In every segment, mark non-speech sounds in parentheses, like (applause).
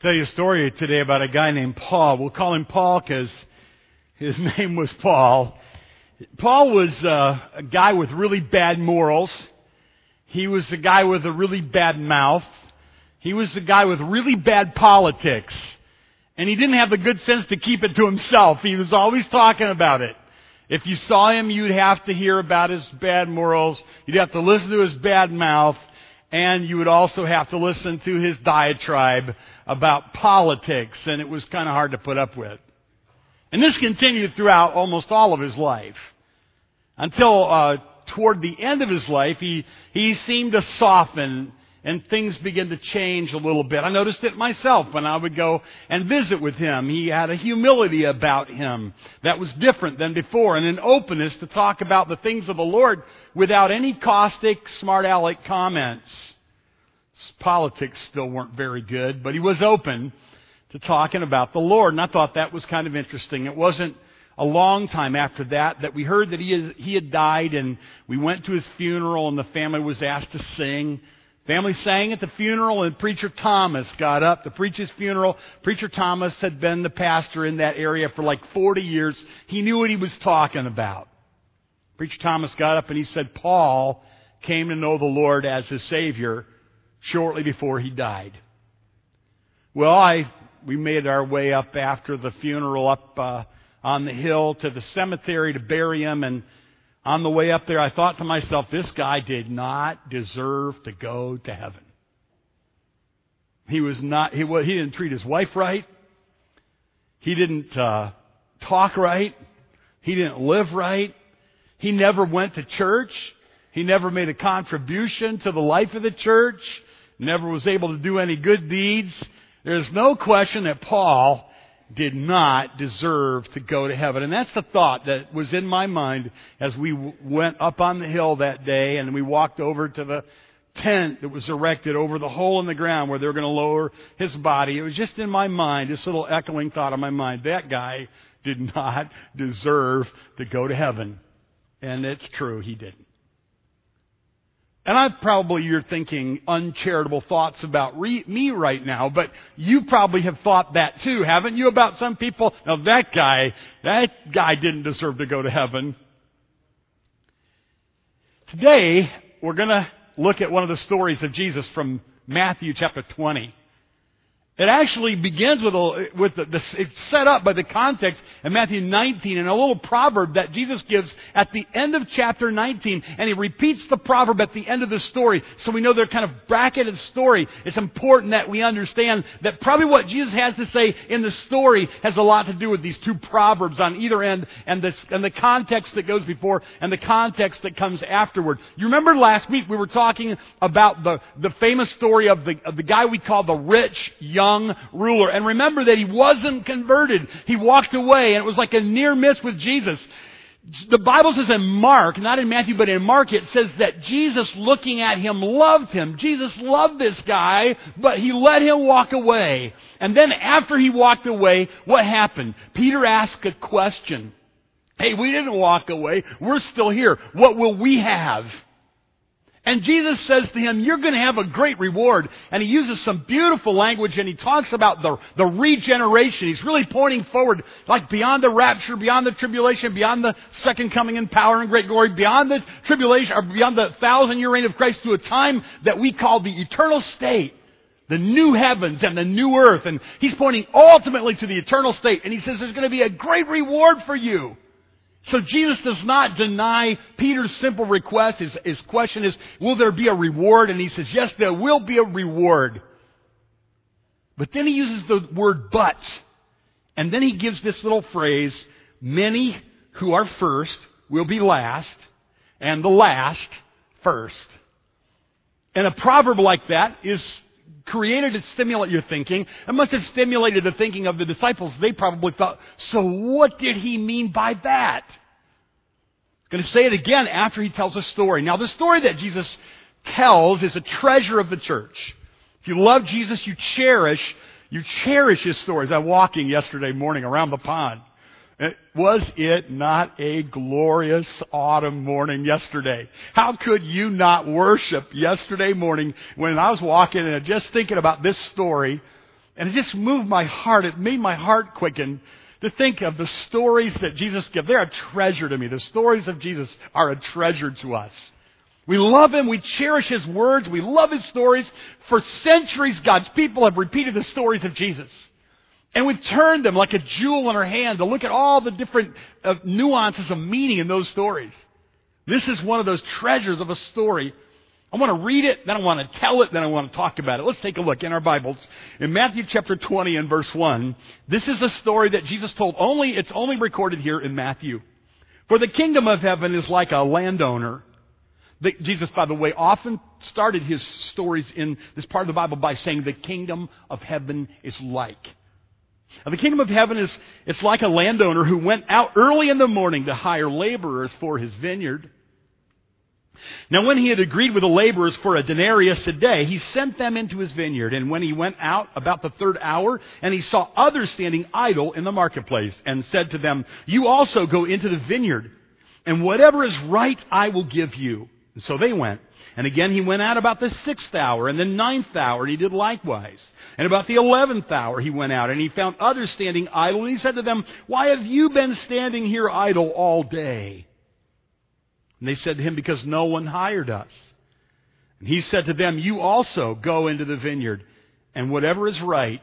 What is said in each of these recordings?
tell you a story today about a guy named Paul. We'll call him Paul because his (laughs) name was Paul. Paul was uh, a guy with really bad morals. He was a guy with a really bad mouth. He was a guy with really bad politics. And he didn't have the good sense to keep it to himself. He was always talking about it. If you saw him, you'd have to hear about his bad morals. You'd have to listen to his bad mouth. And you would also have to listen to his diatribe about politics. And it was kind of hard to put up with. And this continued throughout almost all of his life. Until uh, toward the end of his life, he, he seemed to soften and things began to change a little bit. I noticed it myself when I would go and visit with him. He had a humility about him that was different than before and an openness to talk about the things of the Lord without any caustic, smart aleck comments. His politics still weren't very good, but he was open to talking about the Lord. And I thought that was kind of interesting. It wasn't a long time after that that we heard that he had, he had died and we went to his funeral and the family was asked to sing. Family sang at the funeral and preacher Thomas got up to preach his funeral. Preacher Thomas had been the pastor in that area for like 40 years. He knew what he was talking about. Preacher Thomas got up and he said Paul came to know the Lord as his Savior shortly before he died. Well, I, we made our way up after the funeral up, uh, on the hill to the cemetery to bury him. And on the way up there, I thought to myself, this guy did not deserve to go to heaven. He was not, he, he didn't treat his wife right. He didn't uh, talk right. He didn't live right. He never went to church. He never made a contribution to the life of the church. Never was able to do any good deeds. There's no question that Paul did not deserve to go to heaven. And that's the thought that was in my mind as we went up on the hill that day and we walked over to the tent that was erected over the hole in the ground where they were going to lower his body. It was just in my mind, this little echoing thought in my mind. That guy did (laughs) not deserve to go to heaven. And it's true, he didn't. And I probably you're thinking uncharitable thoughts about re- me right now, but you probably have thought that too, haven't you? About some people. Now that guy, that guy didn't deserve to go to heaven. Today, we're gonna look at one of the stories of Jesus from Matthew chapter 20. It actually begins with, a, with the, the, it's set up by the context in Matthew 19 and a little proverb that Jesus gives at the end of chapter 19, and he repeats the proverb at the end of the story, so we know they're kind of bracketed story. It's important that we understand that probably what Jesus has to say in the story has a lot to do with these two proverbs on either end, and, this, and the context that goes before and the context that comes afterward. You remember last week we were talking about the, the famous story of the, of the guy we call the rich young young ruler. And remember that he wasn't converted. He walked away and it was like a near miss with Jesus. The Bible says in Mark, not in Matthew, but in Mark, it says that Jesus looking at him loved him. Jesus loved this guy, but he let him walk away. And then after he walked away, what happened? Peter asked a question. Hey, we didn't walk away. We're still here. What will we have? And Jesus says to him, you're going to have a great reward. And he uses some beautiful language and he talks about the, the regeneration. He's really pointing forward, like beyond the rapture, beyond the tribulation, beyond the second coming in power and great glory, beyond the tribulation, or beyond the thousand year reign of Christ to a time that we call the eternal state. The new heavens and the new earth. And he's pointing ultimately to the eternal state. And he says there's going to be a great reward for you. So Jesus does not deny Peter's simple request. His, his question is, will there be a reward? And he says, yes, there will be a reward. But then he uses the word but. And then he gives this little phrase, many who are first will be last, and the last first. And a proverb like that is created to stimulate your thinking. It must have stimulated the thinking of the disciples. They probably thought, so what did he mean by that? I'm going to say it again after he tells a story. Now the story that Jesus tells is a treasure of the church. If you love Jesus, you cherish, you cherish his stories. I was walking yesterday morning around the pond. Was it not a glorious autumn morning yesterday? How could you not worship yesterday morning when I was walking and just thinking about this story And it just moved my heart. It made my heart quicken to think of the stories that Jesus gives. They're a treasure to me. The stories of Jesus are a treasure to us. We love Him. We cherish His words. We love His stories. For centuries, God's people have repeated the stories of Jesus. And we've turned them like a jewel in our hand to look at all the different uh, nuances of meaning in those stories. This is one of those treasures of a story. I want to read it, then I want to tell it, then I want to talk about it. Let's take a look in our Bibles. In Matthew chapter 20 and verse 1, this is a story that Jesus told only, it's only recorded here in Matthew. For the kingdom of heaven is like a landowner Jesus, by the way, often started his stories in this part of the Bible by saying the kingdom of heaven is like. The kingdom of heaven is, it's like a landowner who went out early in the morning to hire laborers for his vineyard. Now, when he had agreed with the laborers for a denarius a day, he sent them into his vineyard. And when he went out about the third hour, and he saw others standing idle in the marketplace, and said to them, You also go into the vineyard, and whatever is right I will give you. And so they went. And again he went out about the sixth hour and the ninth hour, and he did likewise. And about the eleventh hour he went out, and he found others standing idle, and he said to them, Why have you been standing here idle all day? And they said to him, Because no one hired us. And he said to them, You also go into the vineyard, and whatever is right,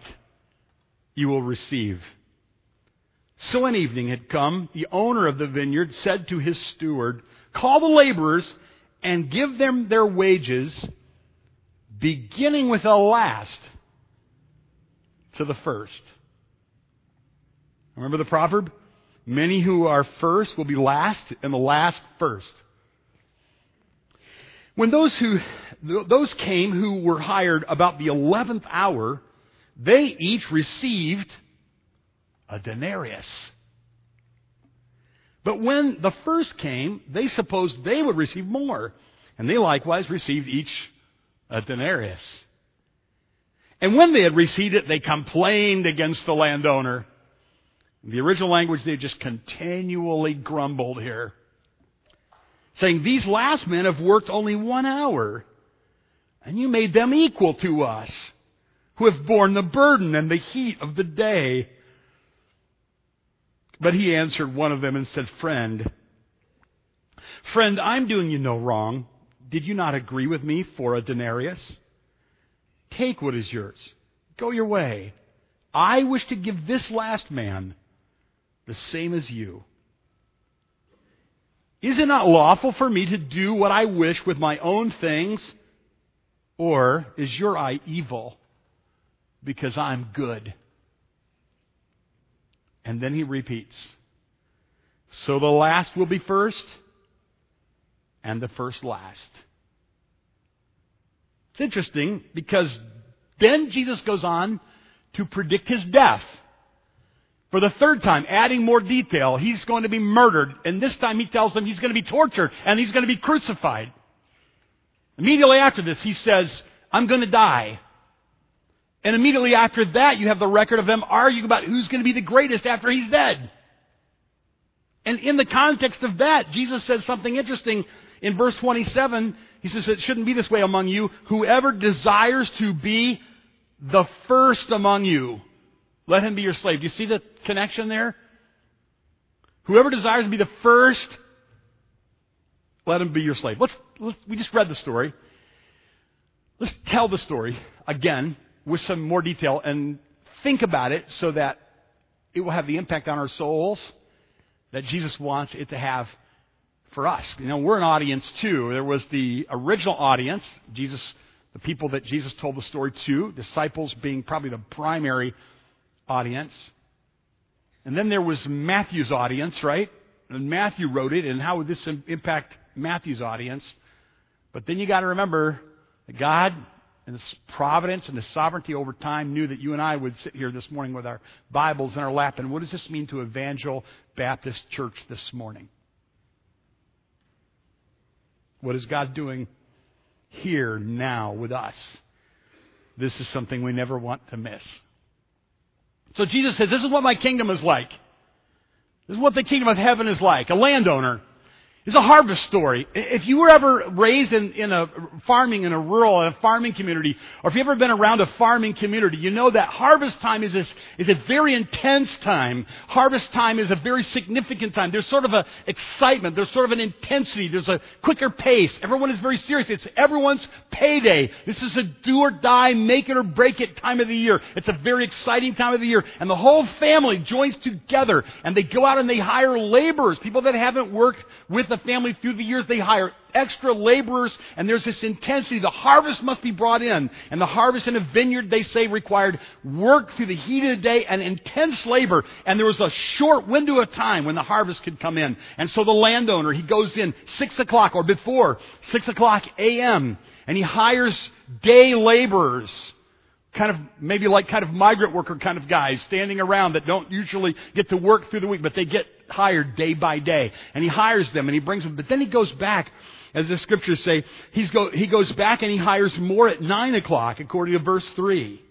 you will receive. So when evening had come, the owner of the vineyard said to his steward, Call the laborers and give them their wages, beginning with the last to the first. Remember the proverb? Many who are first will be last, and the last first. When those who those came who were hired about the eleventh hour, they each received a denarius. But when the first came, they supposed they would receive more. And they likewise received each a denarius. And when they had received it, they complained against the landowner. In the original language, they just continually grumbled here. Saying, These last men have worked only one hour, and you made them equal to us, who have borne the burden and the heat of the day. But he answered one of them and said, Friend, friend, I'm doing you no wrong. Did you not agree with me for a denarius? Take what is yours. Go your way. I wish to give this last man the same as you. Is it not lawful for me to do what I wish with my own things? Or is your eye evil because I'm good? And then he repeats. So the last will be first, and the first last. It's interesting because then Jesus goes on to predict his death. For the third time, adding more detail, he's going to be murdered, and this time he tells them he's going to be tortured and he's going to be crucified. Immediately after this, he says, I'm going to die. And immediately after that, you have the record of them arguing about who's going to be the greatest after he's dead. And in the context of that, Jesus says something interesting in verse 27. He says, It shouldn't be this way among you. Whoever desires to be the first among you, let him be your slave. Do you see the connection there? Whoever desires to be the first, let him be your slave. Let's, let's, we just read the story. Let's tell the story again with some more detail and think about it so that it will have the impact on our souls that Jesus wants it to have for us. You know, we're an audience too. There was the original audience, Jesus, the people that Jesus told the story to, disciples being probably the primary audience. And then there was Matthew's audience, right? And Matthew wrote it, and how would this impact Matthew's audience? But then you got to remember that God and His providence and His sovereignty over time knew that you and I would sit here this morning with our Bibles in our lap. And what does this mean to Evangel Baptist Church this morning? What is God doing here, now, with us? This is something we never want to miss. So Jesus says, This is what my kingdom is like. This is what the kingdom of heaven is like. A landowner It's a harvest story. If you were ever raised in, in a farming, in a rural, a farming community, or if you've ever been around a farming community, you know that harvest time is a, is a very intense time. Harvest time is a very significant time. There's sort of a excitement. There's sort of an intensity. There's a quicker pace. Everyone is very serious. It's everyone's payday. This is a do or die, make it or break it time of the year. It's a very exciting time of the year. And the whole family joins together and they go out and they hire laborers, people that haven't worked with the family through the years. They hire extra laborers, and there's this intensity. The harvest must be brought in. And the harvest in a vineyard, they say, required work through the heat of the day and intense labor. And there was a short window of time when the harvest could come in. And so the landowner, he goes in 6 o'clock or before 6 o'clock a.m., and he hires day laborers kind of maybe like kind of migrant worker kind of guys standing around that don't usually get to work through the week, but they get hired day by day. And he hires them and he brings them. But then he goes back, as the scriptures say, he's go, he goes back and he hires more at nine o'clock, according to verse three.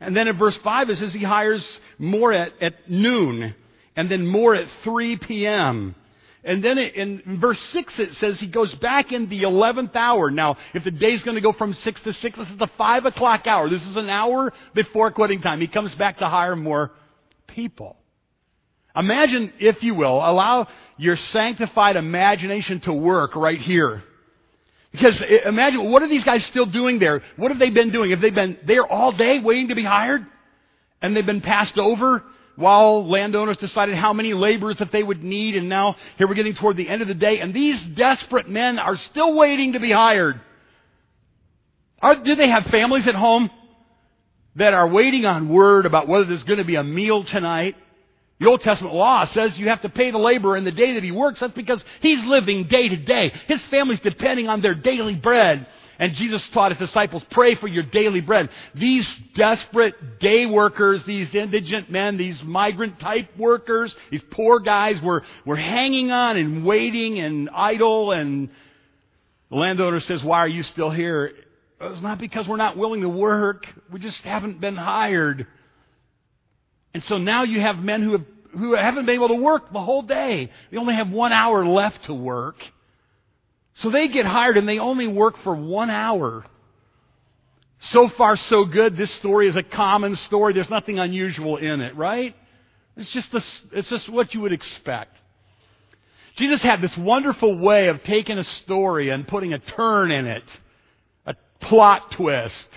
And then in verse five it says he hires more at, at noon, and then more at 3 p.m. And then in verse 6 it says he goes back in the 11th hour. Now, if the day's going to go from 6 to 6, this is the 5 o'clock hour. This is an hour before quitting time. He comes back to hire more people. Imagine, if you will, allow your sanctified imagination to work right here. Because imagine, what are these guys still doing there? What have they been doing? Have they been there all day waiting to be hired? And they've been passed over? while landowners decided how many laborers that they would need, and now here we're getting toward the end of the day, and these desperate men are still waiting to be hired. Are, do they have families at home that are waiting on word about whether there's going to be a meal tonight? The Old Testament law says you have to pay the laborer in the day that he works. That's because he's living day to day. His family's depending on their daily bread. And Jesus taught his disciples, pray for your daily bread. These desperate day workers, these indigent men, these migrant type workers, these poor guys were, were hanging on and waiting and idle and the landowner says, why are you still here? It's not because we're not willing to work. We just haven't been hired. And so now you have men who have, who haven't been able to work the whole day. They only have one hour left to work. So they get hired and they only work for one hour. So far, so good. This story is a common story. There's nothing unusual in it, right? It's just, this, it's just what you would expect. Jesus had this wonderful way of taking a story and putting a turn in it, a plot twist.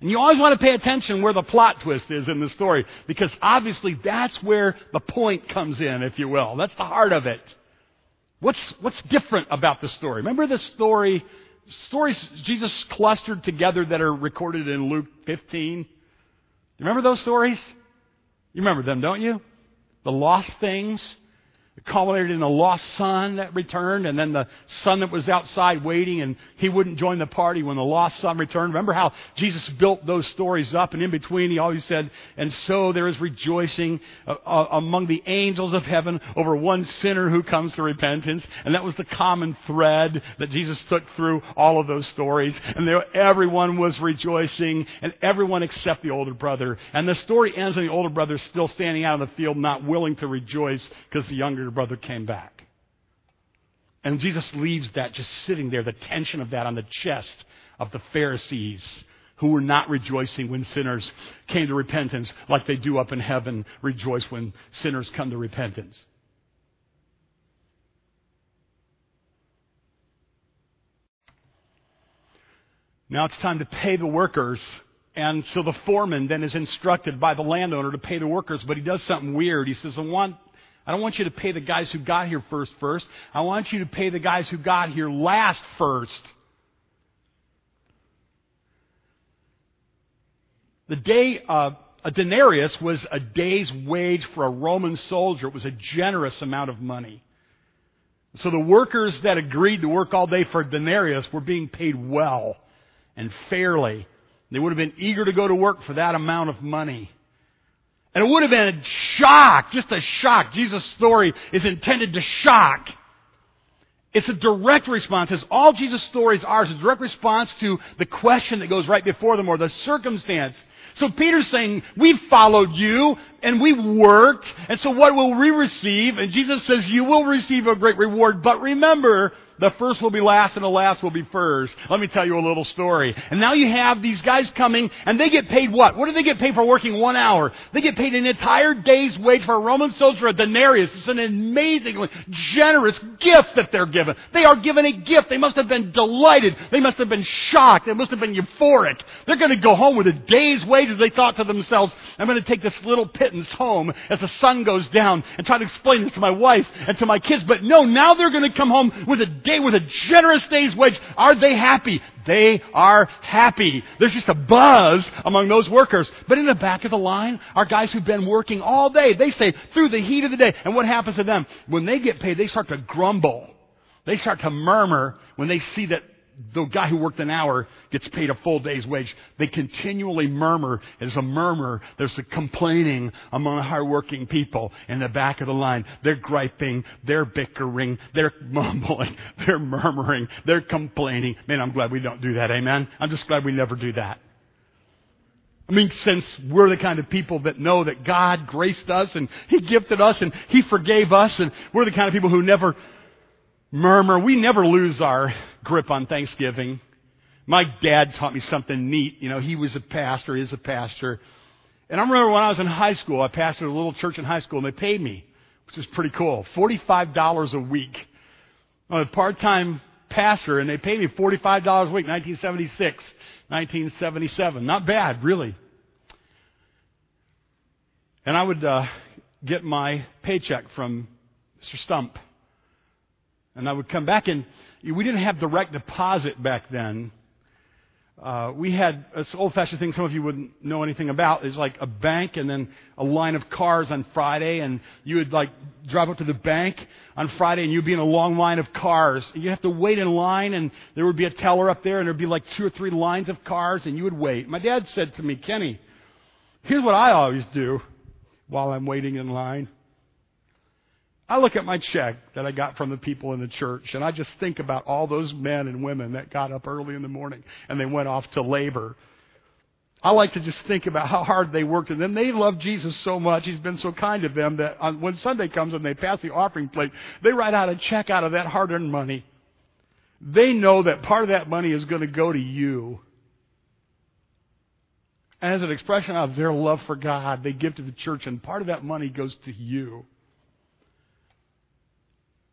And you always want to pay attention where the plot twist is in the story, because obviously that's where the point comes in, if you will. That's the heart of it. What's, what's different about the story? Remember the story, stories Jesus clustered together that are recorded in Luke 15? You remember those stories? You remember them, don't you? The lost things, culminated in a lost son that returned, and then the son that was outside waiting, and he wouldn't join the party when the lost son returned. Remember how Jesus built those stories up, and in between he always said, And so there is rejoicing uh, uh, among the angels of heaven over one sinner who comes to repentance. And that was the common thread that Jesus took through all of those stories. And there, everyone was rejoicing, and everyone except the older brother. And the story ends, and the older brother is still standing out in the field, not willing to rejoice because the younger your brother came back. And Jesus leaves that just sitting there, the tension of that on the chest of the Pharisees who were not rejoicing when sinners came to repentance like they do up in heaven rejoice when sinners come to repentance. Now it's time to pay the workers. And so the foreman then is instructed by the landowner to pay the workers, but he does something weird. He says, I want I don't want you to pay the guys who got here first first. I want you to pay the guys who got here last first. The day, uh, a denarius was a day's wage for a Roman soldier. It was a generous amount of money. So the workers that agreed to work all day for a denarius were being paid well and fairly. They would have been eager to go to work for that amount of money. And it would have been a shock, just a shock. Jesus' story is intended to shock It's a direct response. As all Jesus' stories are, it's a direct response to the question that goes right before them or the circumstance. So Peter's saying, we've followed you and we've worked, and so what will we receive? And Jesus says, you will receive a great reward, but remember, the first will be last and the last will be first. Let me tell you a little story. And now you have these guys coming and they get paid what? What do they get paid for working one hour? They get paid an entire day's wage for a Roman soldier, a denarius. It's an amazingly generous gift that they're given. They are given a gift. They must have been delighted. They must have been shocked. They must have been euphoric. They're going to go home with a day's wages. They thought to themselves, I'm going to take this little pittance home as the sun goes down and try to explain this to my wife and to my kids. But no, now they're going to come home with a day with a generous day's wage. Are they happy? They are happy. There's just a buzz among those workers. But in the back of the line are guys who've been working all day. They say through the heat of the day. And what happens to them? When they get paid, they start to grumble. They start to murmur when they see that the guy who worked an hour gets paid a full day's wage. They continually murmur. There's a murmur. There's a complaining among hardworking people in the back of the line. They're griping. They're bickering. They're (laughs) mumbling. They're murmuring. They're complaining. Man, I'm glad we don't do that. Amen. I'm just glad we never do that. I mean, since we're the kind of people that know that God graced us and He gifted us and He forgave us and we're the kind of people who never murmur. We never lose our grip on Thanksgiving. My dad taught me something neat. You know, he was a pastor, is a pastor. And I remember when I was in high school, I pastored a little church in high school and they paid me, which was pretty cool. $45 a week. I'm a part-time pastor and they paid me $45 a week, 1976, 1977. Not bad, really. And I would uh, get my paycheck from Mr. Stump. And I would come back and we didn't have direct deposit back then. Uh, we had this old-fashioned thing some of you wouldn't know anything about is like a bank and then a line of cars on Friday and you would like drive up to the bank on Friday and you'd be in a long line of cars. You'd have to wait in line and there would be a teller up there and there'd be like two or three lines of cars and you would wait. My dad said to me, Kenny, here's what I always do while I'm waiting in line. I look at my check that I got from the people in the church and I just think about all those men and women that got up early in the morning and they went off to labor. I like to just think about how hard they worked and then they love Jesus so much. He's been so kind to them that on, when Sunday comes and they pass the offering plate, they write out a check out of that hard earned money. They know that part of that money is going to go to you. And as an expression of their love for God, they give to the church and part of that money goes to you.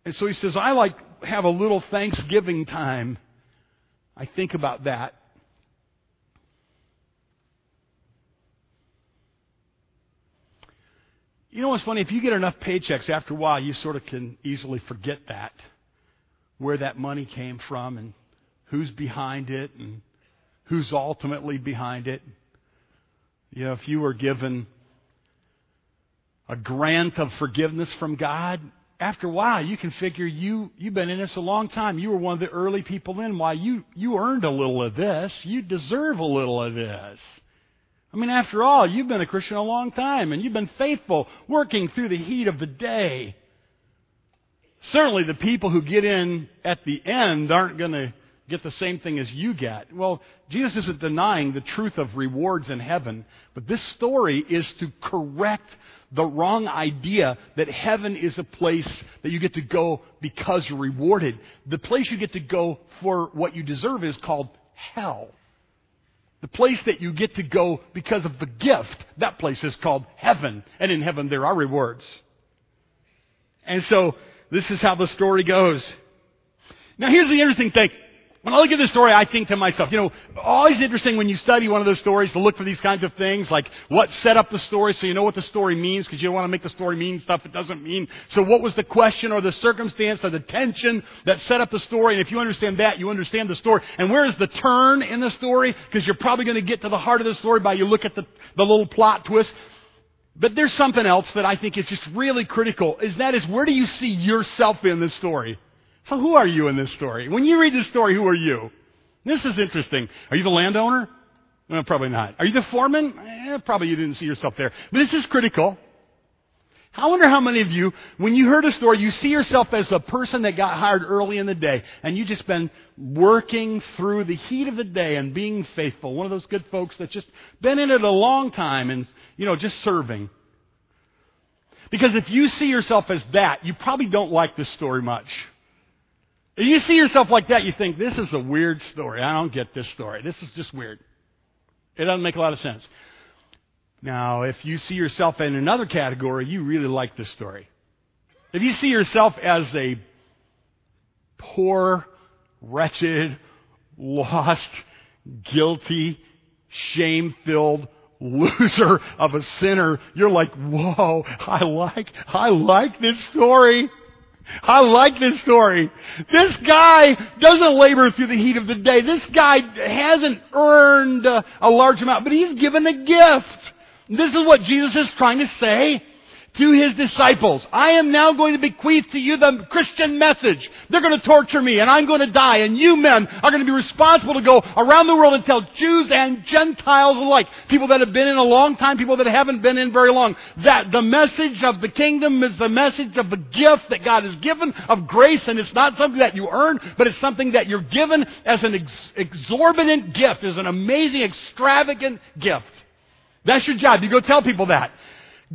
And so he says, I like have a little Thanksgiving time. I think about that. You know what's funny? If you get enough paychecks, after a while, you sort of can easily forget that. Where that money came from and who's behind it and who's ultimately behind it. You know, if you were given a grant of forgiveness from God, after a while, you can figure you, you've been in this a long time. You were one of the early people in. Why, you, you earned a little of this. You deserve a little of this. I mean, after all, you've been a Christian a long time and you've been faithful, working through the heat of the day. Certainly the people who get in at the end aren't going to get the same thing as you get. Well, Jesus isn't denying the truth of rewards in heaven, but this story is to correct the wrong idea that heaven is a place that you get to go because you're rewarded. The place you get to go for what you deserve is called hell. The place that you get to go because of the gift, that place is called heaven. And in heaven there are rewards. And so, this is how the story goes. Now here's the interesting thing. When I look at this story, I think to myself, you know, always interesting when you study one of those stories to look for these kinds of things, like what set up the story so you know what the story means, because you don't want to make the story mean stuff it doesn't mean. So what was the question or the circumstance or the tension that set up the story? And if you understand that, you understand the story. And where is the turn in the story? Because you're probably going to get to the heart of the story by you look at the, the little plot twist. But there's something else that I think is just really critical, is that is where do you see yourself in this story? So who are you in this story? When you read this story, who are you? This is interesting. Are you the landowner? Well, probably not. Are you the foreman? Eh, probably you didn't see yourself there. But this is critical. I wonder how many of you, when you heard a story, you see yourself as a person that got hired early in the day, and you just been working through the heat of the day and being faithful. One of those good folks that's just been in it a long time and, you know, just serving. Because if you see yourself as that, you probably don't like this story much. If you see yourself like that, you think, this is a weird story. I don't get this story. This is just weird. It doesn't make a lot of sense. Now, if you see yourself in another category, you really like this story. If you see yourself as a poor, wretched, (laughs) lost, guilty, shame filled (laughs) loser of a sinner, you're like, whoa, I like, I like this story. I like this story. This guy doesn't labor through the heat of the day. This guy hasn't earned a large amount, but he's given a gift. This is what Jesus is trying to say to his disciples. I am now going to bequeath to you the Christian message. They're going to torture me and I'm going to die and you men are going to be responsible to go around the world and tell Jews and Gentiles alike, people that have been in a long time, people that haven't been in very long, that the message of the kingdom is the message of the gift that God has given of grace and it's not something that you earn, but it's something that you're given as an ex- exorbitant gift, as an amazing, extravagant gift. That's your job. You go tell people that.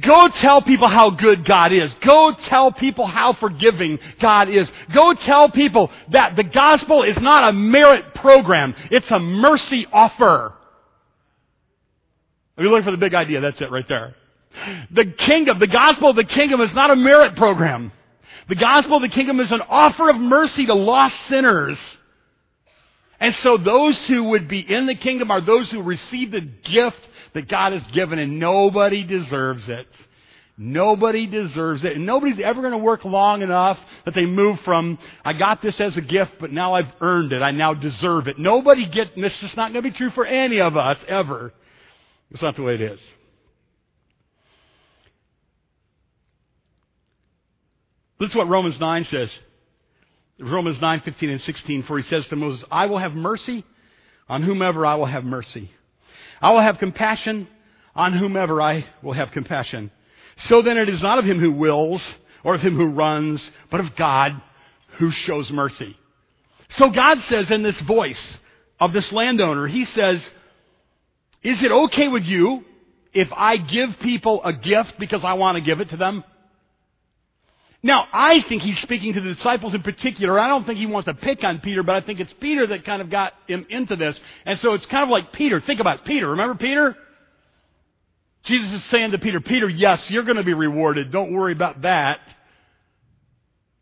Go tell people how good God is. Go tell people how forgiving God is. Go tell people that the gospel is not a merit program. It's a mercy offer. If you're looking for the big idea, that's it right there. The kingdom, the gospel of the kingdom is not a merit program. The gospel of the kingdom is an offer of mercy to lost sinners. And so those who would be in the kingdom are those who receive the gift that God has given and nobody deserves it. Nobody deserves it. And nobody's ever going to work long enough that they move from, I got this as a gift, but now I've earned it. I now deserve it. Nobody get, this is not going to be true for any of us ever. It's not the way it is. This is what Romans 9 says. Romans 9, 15 and 16, for he says to Moses, I will have mercy on whomever I will have mercy. I will have compassion on whomever I will have compassion. So then it is not of him who wills or of him who runs, but of God who shows mercy. So God says in this voice of this landowner, He says, is it okay with you if I give people a gift because I want to give it to them? Now, I think he's speaking to the disciples in particular. I don't think he wants to pick on Peter, but I think it's Peter that kind of got him into this. And so it's kind of like Peter. Think about Peter. Remember Peter? Jesus is saying to Peter, Peter, yes, you're going to be rewarded. Don't worry about that.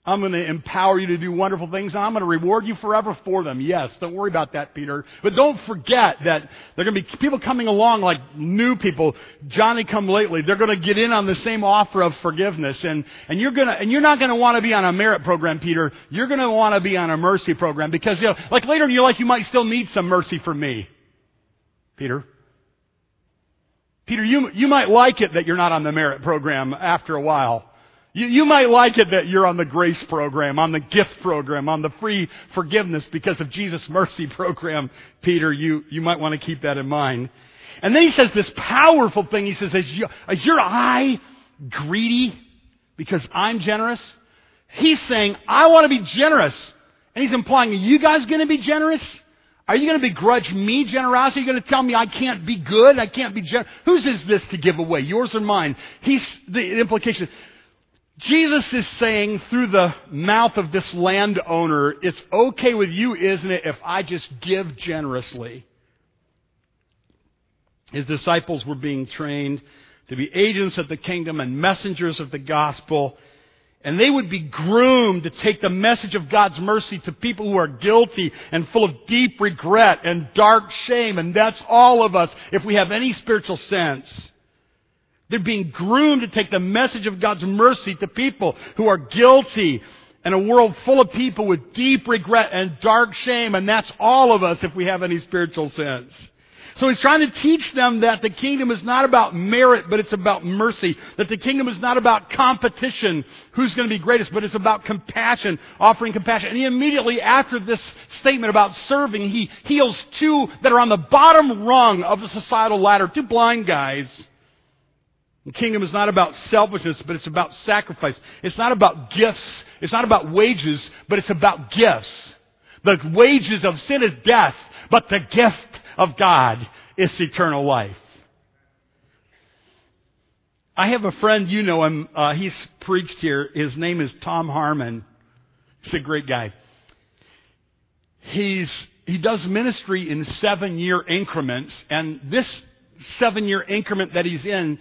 I'm going to empower you to do wonderful things and I'm going to reward you forever for them. Yes, don't worry about that, Peter. But don't forget that there are going to be people coming along like new people, Johnny come lately. They're going to get in on the same offer of forgiveness and, and you're going to, and you're not going to want to be on a merit program, Peter. You're going to want to be on a mercy program because, you know, like later in your life you might still need some mercy from me. Peter. Peter, you, you might like it that you're not on the merit program after a while. You, you might like it that you're on the grace program, on the gift program, on the free forgiveness because of Jesus' mercy (laughs) program, Peter. You, you might want to keep that in mind. And then he says this powerful thing. He says, is, you, your eye greedy because I'm generous? He's saying, I want to be generous. And he's implying, are you guys going to be generous? Are you going to begrudge me generosity? Are you going to tell me I can't be good? I can't be generous? Whose is this to give away? Yours or mine? He's, the implication. Jesus is saying through the mouth of this landowner, it's okay with you, isn't it, if I just give generously? His disciples were being trained to be agents of the kingdom and messengers of the gospel. And they would be groomed to take the message of God's mercy to people who are guilty and full of deep regret and dark shame. And that's all of us if we have any spiritual sense. They're being groomed to take the message of God's mercy to people who are guilty in a world full of people with deep regret and dark shame, and that's all of us if we have any spiritual sense. So he's trying to teach them that the kingdom is not about merit, but it's about mercy. That the kingdom is not about competition, who's going to be greatest, but it's about compassion, offering compassion. And he immediately, after this statement about serving, he heals two that are on the bottom rung of the societal ladder, two blind guys The kingdom is not about selfishness, but it's about sacrifice. It's not about gifts. It's not about wages, but it's about gifts. The wages of sin is death, but the gift of God is eternal life. I have a friend, you know him, uh, he's preached here. His name is Tom Harmon. He's a great guy. He's, he does ministry in seven year increments, and this seven year increment that he's in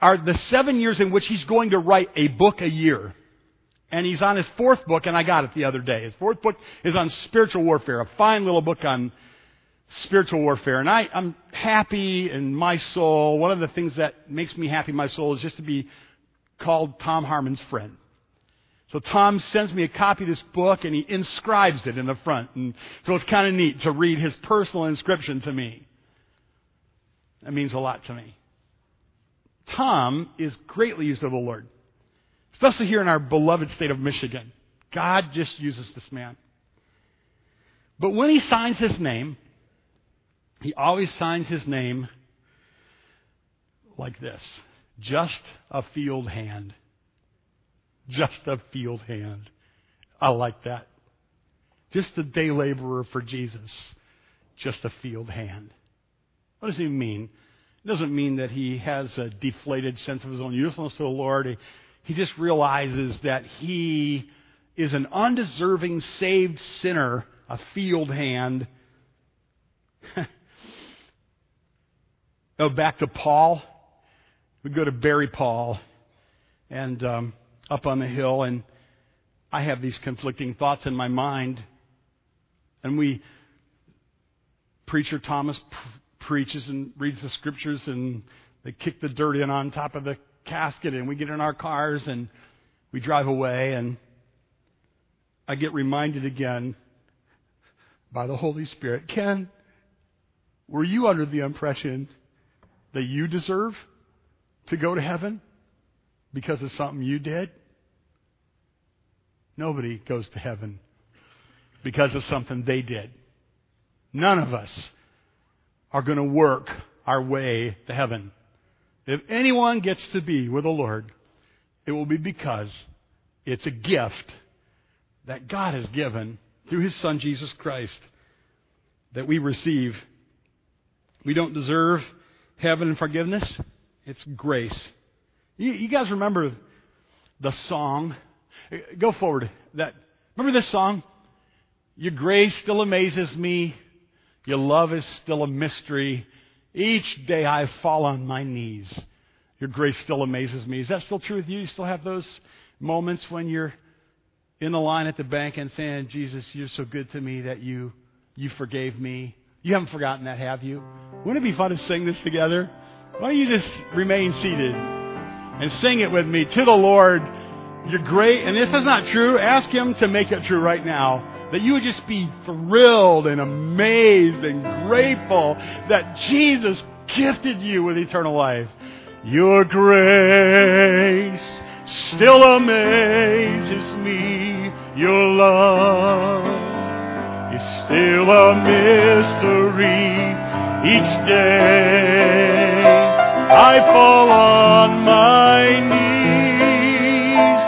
are the seven years in which he's going to write a book a year. And he's on his fourth book, and I got it the other day. His fourth book is on spiritual warfare, a fine little book on spiritual warfare. And I, I'm happy in my soul. One of the things that makes me happy in my soul is just to be called Tom Harmon's friend. So Tom sends me a copy of this book and he inscribes it in the front. And so it's kind of neat to read his personal inscription to me. That means a lot to me. Tom is greatly used of the Lord, especially here in our beloved state of Michigan. God just uses this man. But when he signs his name, he always signs his name like this just a field hand. Just a field hand. I like that. Just a day laborer for Jesus. Just a field hand. What does he mean? Doesn't mean that he has a deflated sense of his own usefulness to the Lord. He, he just realizes that he is an undeserving saved sinner, a field hand. (laughs) oh, back to Paul. We go to bury Paul and um, up on the hill, and I have these conflicting thoughts in my mind. And we, preacher Thomas preaches and reads the scriptures and they kick the dirt in on top of the casket and we get in our cars and we drive away and I get reminded again by the Holy Spirit, Ken, were you under the impression that you deserve to go to heaven because of something you did? Nobody goes to heaven because of something they did. None of us are going to work our way to heaven. If anyone gets to be with the Lord, it will be because it's a gift that God has given through His Son Jesus Christ that we receive. We don't deserve heaven and forgiveness. It's grace. You, you guys remember the song? Go forward. That remember this song? Your grace still amazes me. Your love is still a mystery. Each day I fall on my knees. Your grace still amazes me. Is that still true with you? You still have those moments when you're in the line at the bank and saying, Jesus, you're so good to me that you, you forgave me. You haven't forgotten that, have you? Wouldn't it be fun to sing this together? Why don't you just remain seated and sing it with me to the Lord? You're great. And if it's not true, ask Him to make it true right now that you would just be thrilled and amazed and grateful that Jesus gifted you with eternal life. Your grace still amazes me. Your love is still a mystery. Each day I fall on my knees.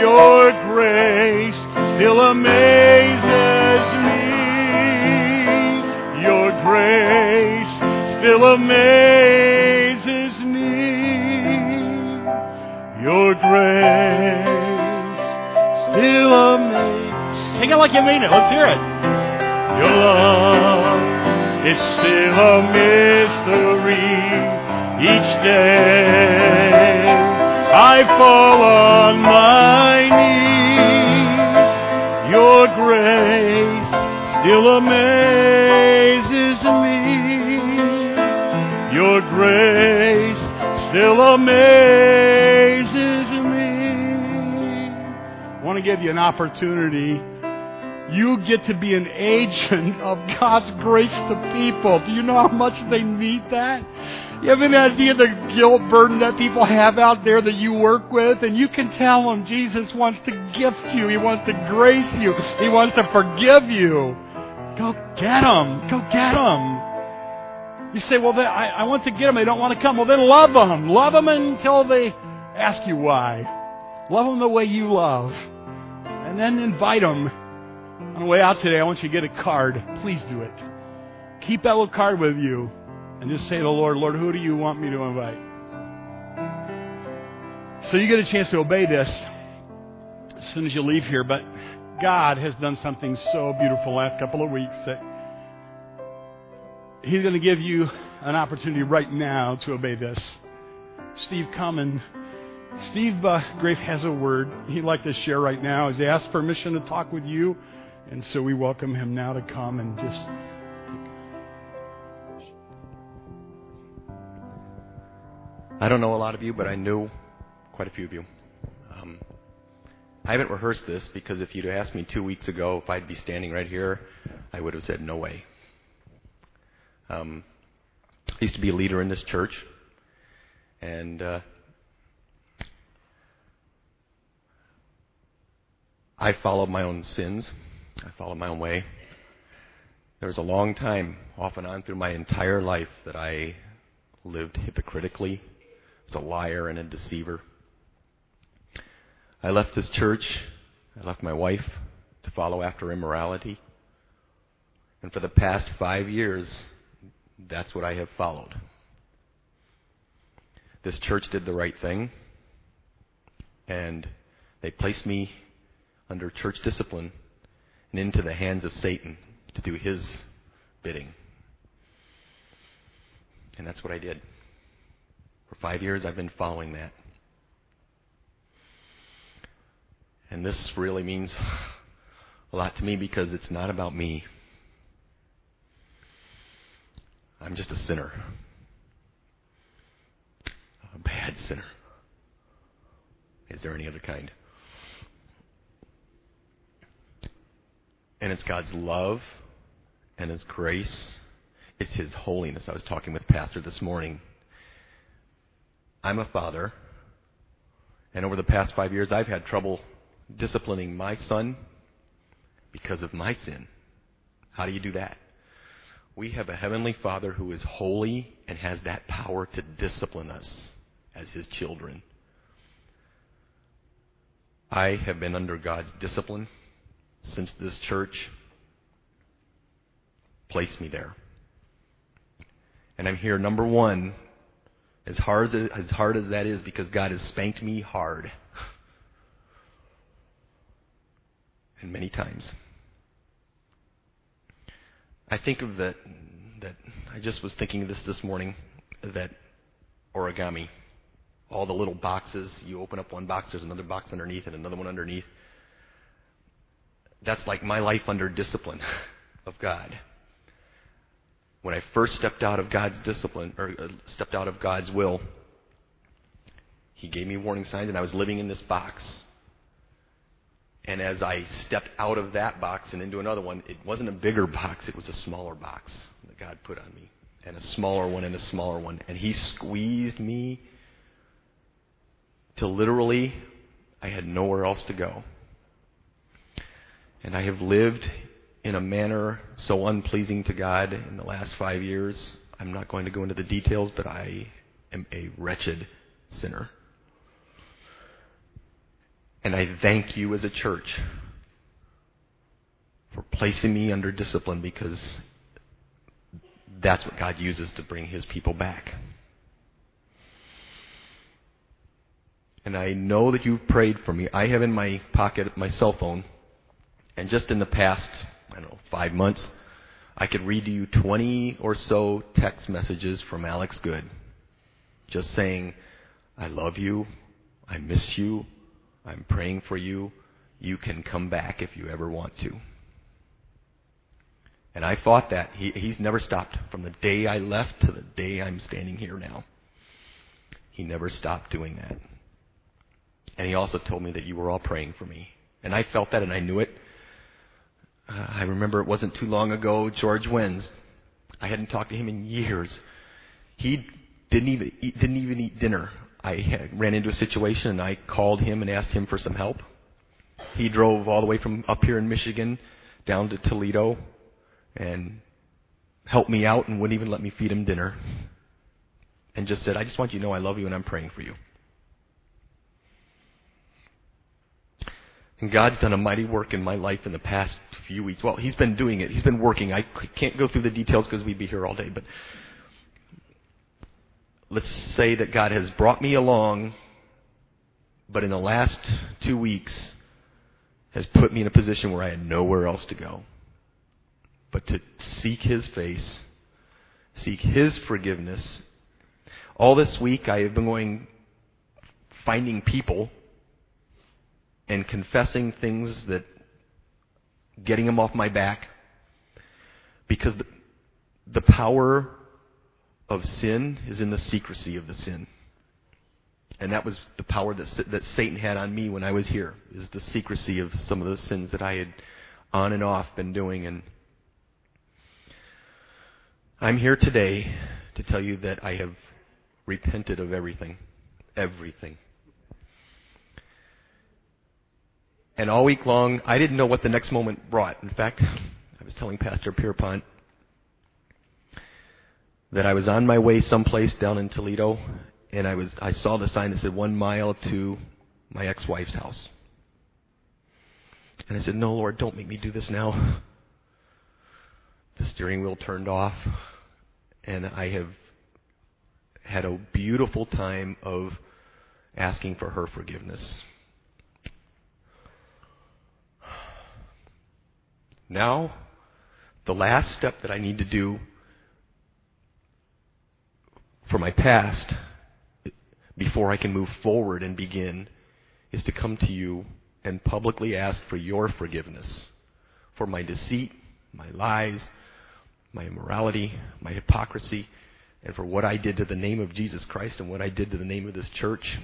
Your grace still amazes Let's hear it. Your love is still a mystery each day. I fall on my knees. your grace still amazes me. Your grace still amazes me. I want to give you an opportunity. You get to be an agent of God's grace to people. Do you know how much they need that? You have any idea the guilt burden that people have out there that you work with? And you can tell them Jesus wants to gift you. He wants to grace you. He wants to forgive you. Go get them. Go get them. You say, well, I, I want to get them. They don't want to come. Well, then love them. Love them until they ask you why. Love them the way you love. And then invite them. On the way out today, I want you to get a card. Please do it. Keep that little card with you. And just say to the Lord, Lord, who do you want me to invite? So you get a chance to obey this as soon as you leave here. But God has done something so beautiful last couple of weeks that He's going to give you an opportunity right now to obey this. Steve, come and Steve uh, Grafe has a word he'd like to share right now. He's asked permission to talk with you, and so we welcome him now to come and just. I don't know a lot of you, but I know quite a few of you. Um, I haven't rehearsed this because if you'd asked me two weeks ago if I'd be standing right here, I would have said no way. Um, I used to be a leader in this church, and uh, I followed my own sins. I followed my own way. There was a long time, off and on through my entire life, that I lived hypocritically, was a liar and a deceiver. I left this church. I left my wife to follow after immorality. And for the past five years, that's what I have followed. This church did the right thing, and they placed me under church discipline and into the hands of Satan to do his bidding. And that's what I did. For five years, I've been following that. And this really means a lot to me because it's not about me. I'm just a sinner. A bad sinner. Is there any other kind? And it's God's love and His grace. It's His holiness. I was talking with Pastor this morning. I'm a father, and over the past five years, I've had trouble disciplining my son because of my sin. How do you do that? We have a Heavenly Father who is holy and has that power to discipline us as His children. I have been under God's discipline since this church placed me there. And I'm here, number one, as hard as, as hard as that is, because God has spanked me hard. (laughs) and many times. I think of that, that I just was thinking of this this morning, that origami, all the little boxes, you open up one box, there's another box underneath and another one underneath. That's like my life under discipline of God. When I first stepped out of God's discipline, or uh, stepped out of God's will, He gave me warning signs, and I was living in this box. And as I stepped out of that box and into another one, it wasn't a bigger box, it was a smaller box that God put on me. And a smaller one and a smaller one. And He squeezed me till literally I had nowhere else to go. And I have lived in a manner so unpleasing to God in the last five years. I'm not going to go into the details, but I am a wretched sinner. And I thank you as a church for placing me under discipline because that's what God uses to bring his people back. And I know that you've prayed for me. I have in my pocket my cell phone, and just in the past, I don't know, five months, I could read to you 20 or so text messages from Alex Good. Just saying, I love you, I miss you, I'm praying for you. You can come back if you ever want to. And I fought that. He, he's never stopped from the day I left to the day I'm standing here now. He never stopped doing that. And he also told me that you were all praying for me. And I felt that and I knew it. Uh, I remember it wasn't too long ago, George Wenz. I hadn't talked to him in years. He didn't even eat, didn't even eat dinner I ran into a situation and I called him and asked him for some help. He drove all the way from up here in Michigan down to Toledo and helped me out and wouldn't even let me feed him dinner. And just said, I just want you to know I love you and I'm praying for you. And God's done a mighty work in my life in the past few weeks. Well, He's been doing it. He's been working. I can't go through the details because we'd be here all day, but let's say that God has brought me along, but in the last two weeks has put me in a position where I had nowhere else to go but to seek His face, seek His forgiveness. All this week I have been going finding people and confessing things that getting them off my back because the, the power of sin is in the secrecy of the sin. And that was the power that, that Satan had on me when I was here, is the secrecy of some of the sins that I had on and off been doing. And I'm here today to tell you that I have repented of everything. Everything. And all week long, I didn't know what the next moment brought. In fact, I was telling Pastor Pierpont that I was on my way someplace down in Toledo, and I was I saw the sign that said one mile to my ex-wife's house. And I said, No, Lord, don't make me do this now. The steering wheel turned off, and I have had a beautiful time of asking for her forgiveness. Now, the last step that I need to do for my past before I can move forward and begin is to come to you and publicly ask for your forgiveness for my deceit, my lies, my immorality, my hypocrisy, and for what I did to the name of Jesus Christ and what I did to the name of this church.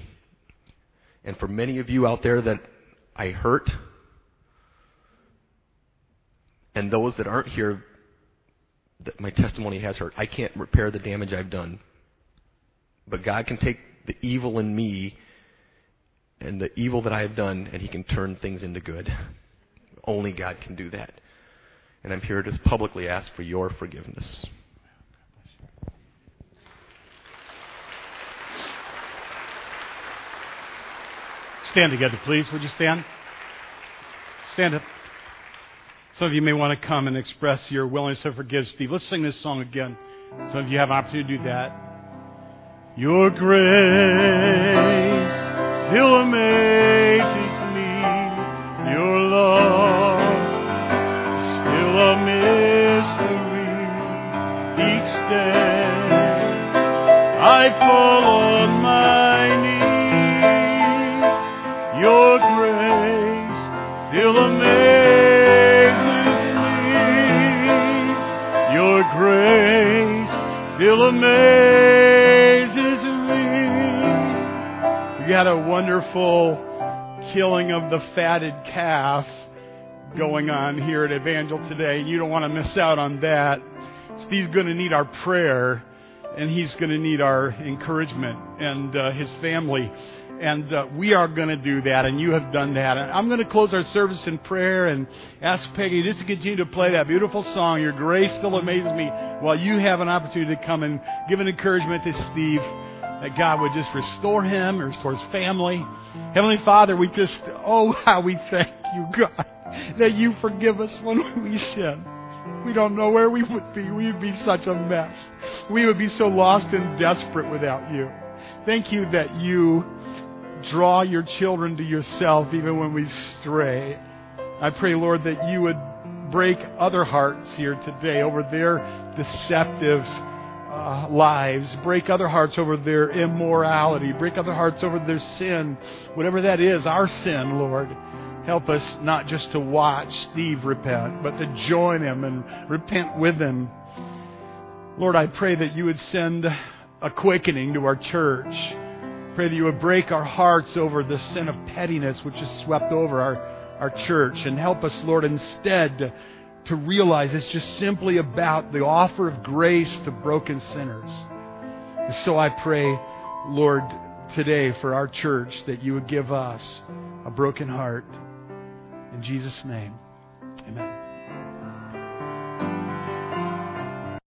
And for many of you out there that I hurt, and those that aren't here that my testimony has hurt, I can't repair the damage I've done. But God can take the evil in me and the evil that I have done, and He can turn things into good. Only God can do that. And I'm here to publicly ask for your forgiveness. Stand together, please. Would you stand? Stand up. Some of you may want to come and express your willingness to forgive Steve. Let's sing this song again. Some of you have an opportunity to do that. Your grace still amazes had a wonderful killing of the fatted calf going on here at Evangel today. You don't want to miss out on that. Steve's going to need our prayer, and he's going to need our encouragement and uh, his family. And uh, we are going to do that, and you have done that. And I'm going to close our service in prayer and ask Peggy just to continue to play that beautiful song, Your Grace Still Amazes Me, while you have an opportunity to come and give an encouragement to Steve that God would just restore him, or restore his family. Heavenly Father, we just, oh, how we thank you, God, that you forgive us when we sin. We don't know where we would be. We would be such a mess. We would be so lost and desperate without you. Thank you that you draw your children to yourself even when we stray. I pray, Lord, that you would break other hearts here today over their deceptive uh, lives, break other hearts over their immorality, break other hearts over their sin, whatever that is, our sin, Lord. Help us not just to watch Steve repent, but to join him and repent with him. Lord, I pray that you would send a quickening to our church. Pray that you would break our hearts over the sin of pettiness which has swept over our, our church and help us, Lord, instead to realize it's just simply about the offer of grace to broken sinners. And so I pray, Lord, today for our church that you would give us a broken heart. In Jesus' name, amen.